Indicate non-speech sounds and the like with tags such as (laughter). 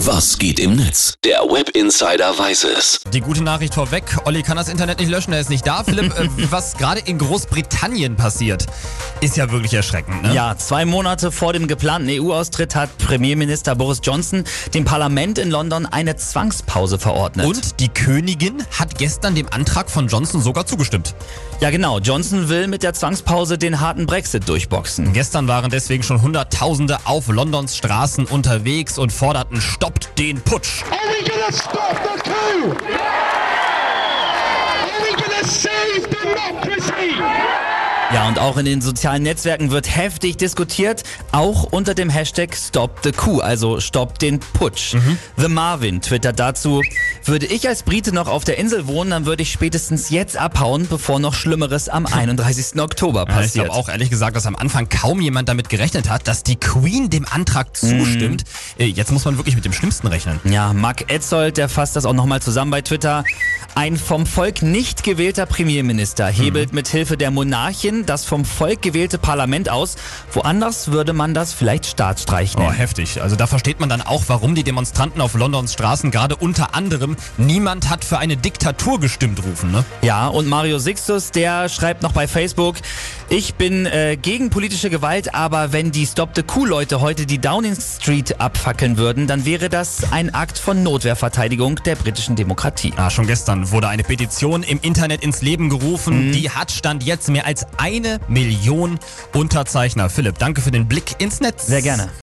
Was geht im Netz? Der Web Insider weiß es. Die gute Nachricht vorweg, Olli kann das Internet nicht löschen, er ist nicht da. Philipp, äh, (laughs) was gerade in Großbritannien passiert, ist ja wirklich erschreckend. Ne? Ja, zwei Monate vor dem geplanten EU-Austritt hat Premierminister Boris Johnson dem Parlament in London eine Zwangspause verordnet. Und die Königin hat gestern dem Antrag von Johnson sogar zugestimmt. Ja genau, Johnson will mit der Zwangspause den harten Brexit durchboxen. Gestern waren deswegen schon Hunderttausende auf Londons Straßen unterwegs und forderten Stoppt den Putsch. Are we gonna stop the coup? Ja, und auch in den sozialen Netzwerken wird heftig diskutiert, auch unter dem Hashtag Stop the Coup, also Stop den Putsch. The Marvin twittert dazu, würde ich als Brite noch auf der Insel wohnen, dann würde ich spätestens jetzt abhauen, bevor noch Schlimmeres am (laughs) 31. Oktober Ja, ich passiert. glaube auch ehrlich gesagt, dass am Anfang kaum jemand damit gerechnet hat, dass die Queen dem Antrag zustimmt. Äh, Jetzt muss man wirklich mit dem Schlimmsten rechnen. Ja, Mark Etzold, der fasst das auch nochmal zusammen bei Twitter. Ein vom Volk nicht gewählter Premierminister hebelt mit Hilfe der Monarchin das vom Volk gewählte Parlament aus. Woanders würde man das vielleicht Staatsstreich Oh, nennen. heftig. Also da versteht man dann auch, warum die Demonstranten auf Londons Straßen gerade unter anderem niemand hat für eine Diktatur gestimmt rufen, ne? Ja, und Mario Sixtus, der schreibt noch bei Facebook, ich bin äh, gegen politische Gewalt, aber wenn die Stop the Coup-Leute heute die Downing Street abfackeln würden, dann wäre das ein Akt von Notwehrverteidigung der britischen Demokratie. Ah, schon gestern wurde eine Petition im Internet ins Leben gerufen. Die hat Stand jetzt mehr als eine Million Unterzeichner. Philipp, danke für den Blick ins Netz. Sehr gerne.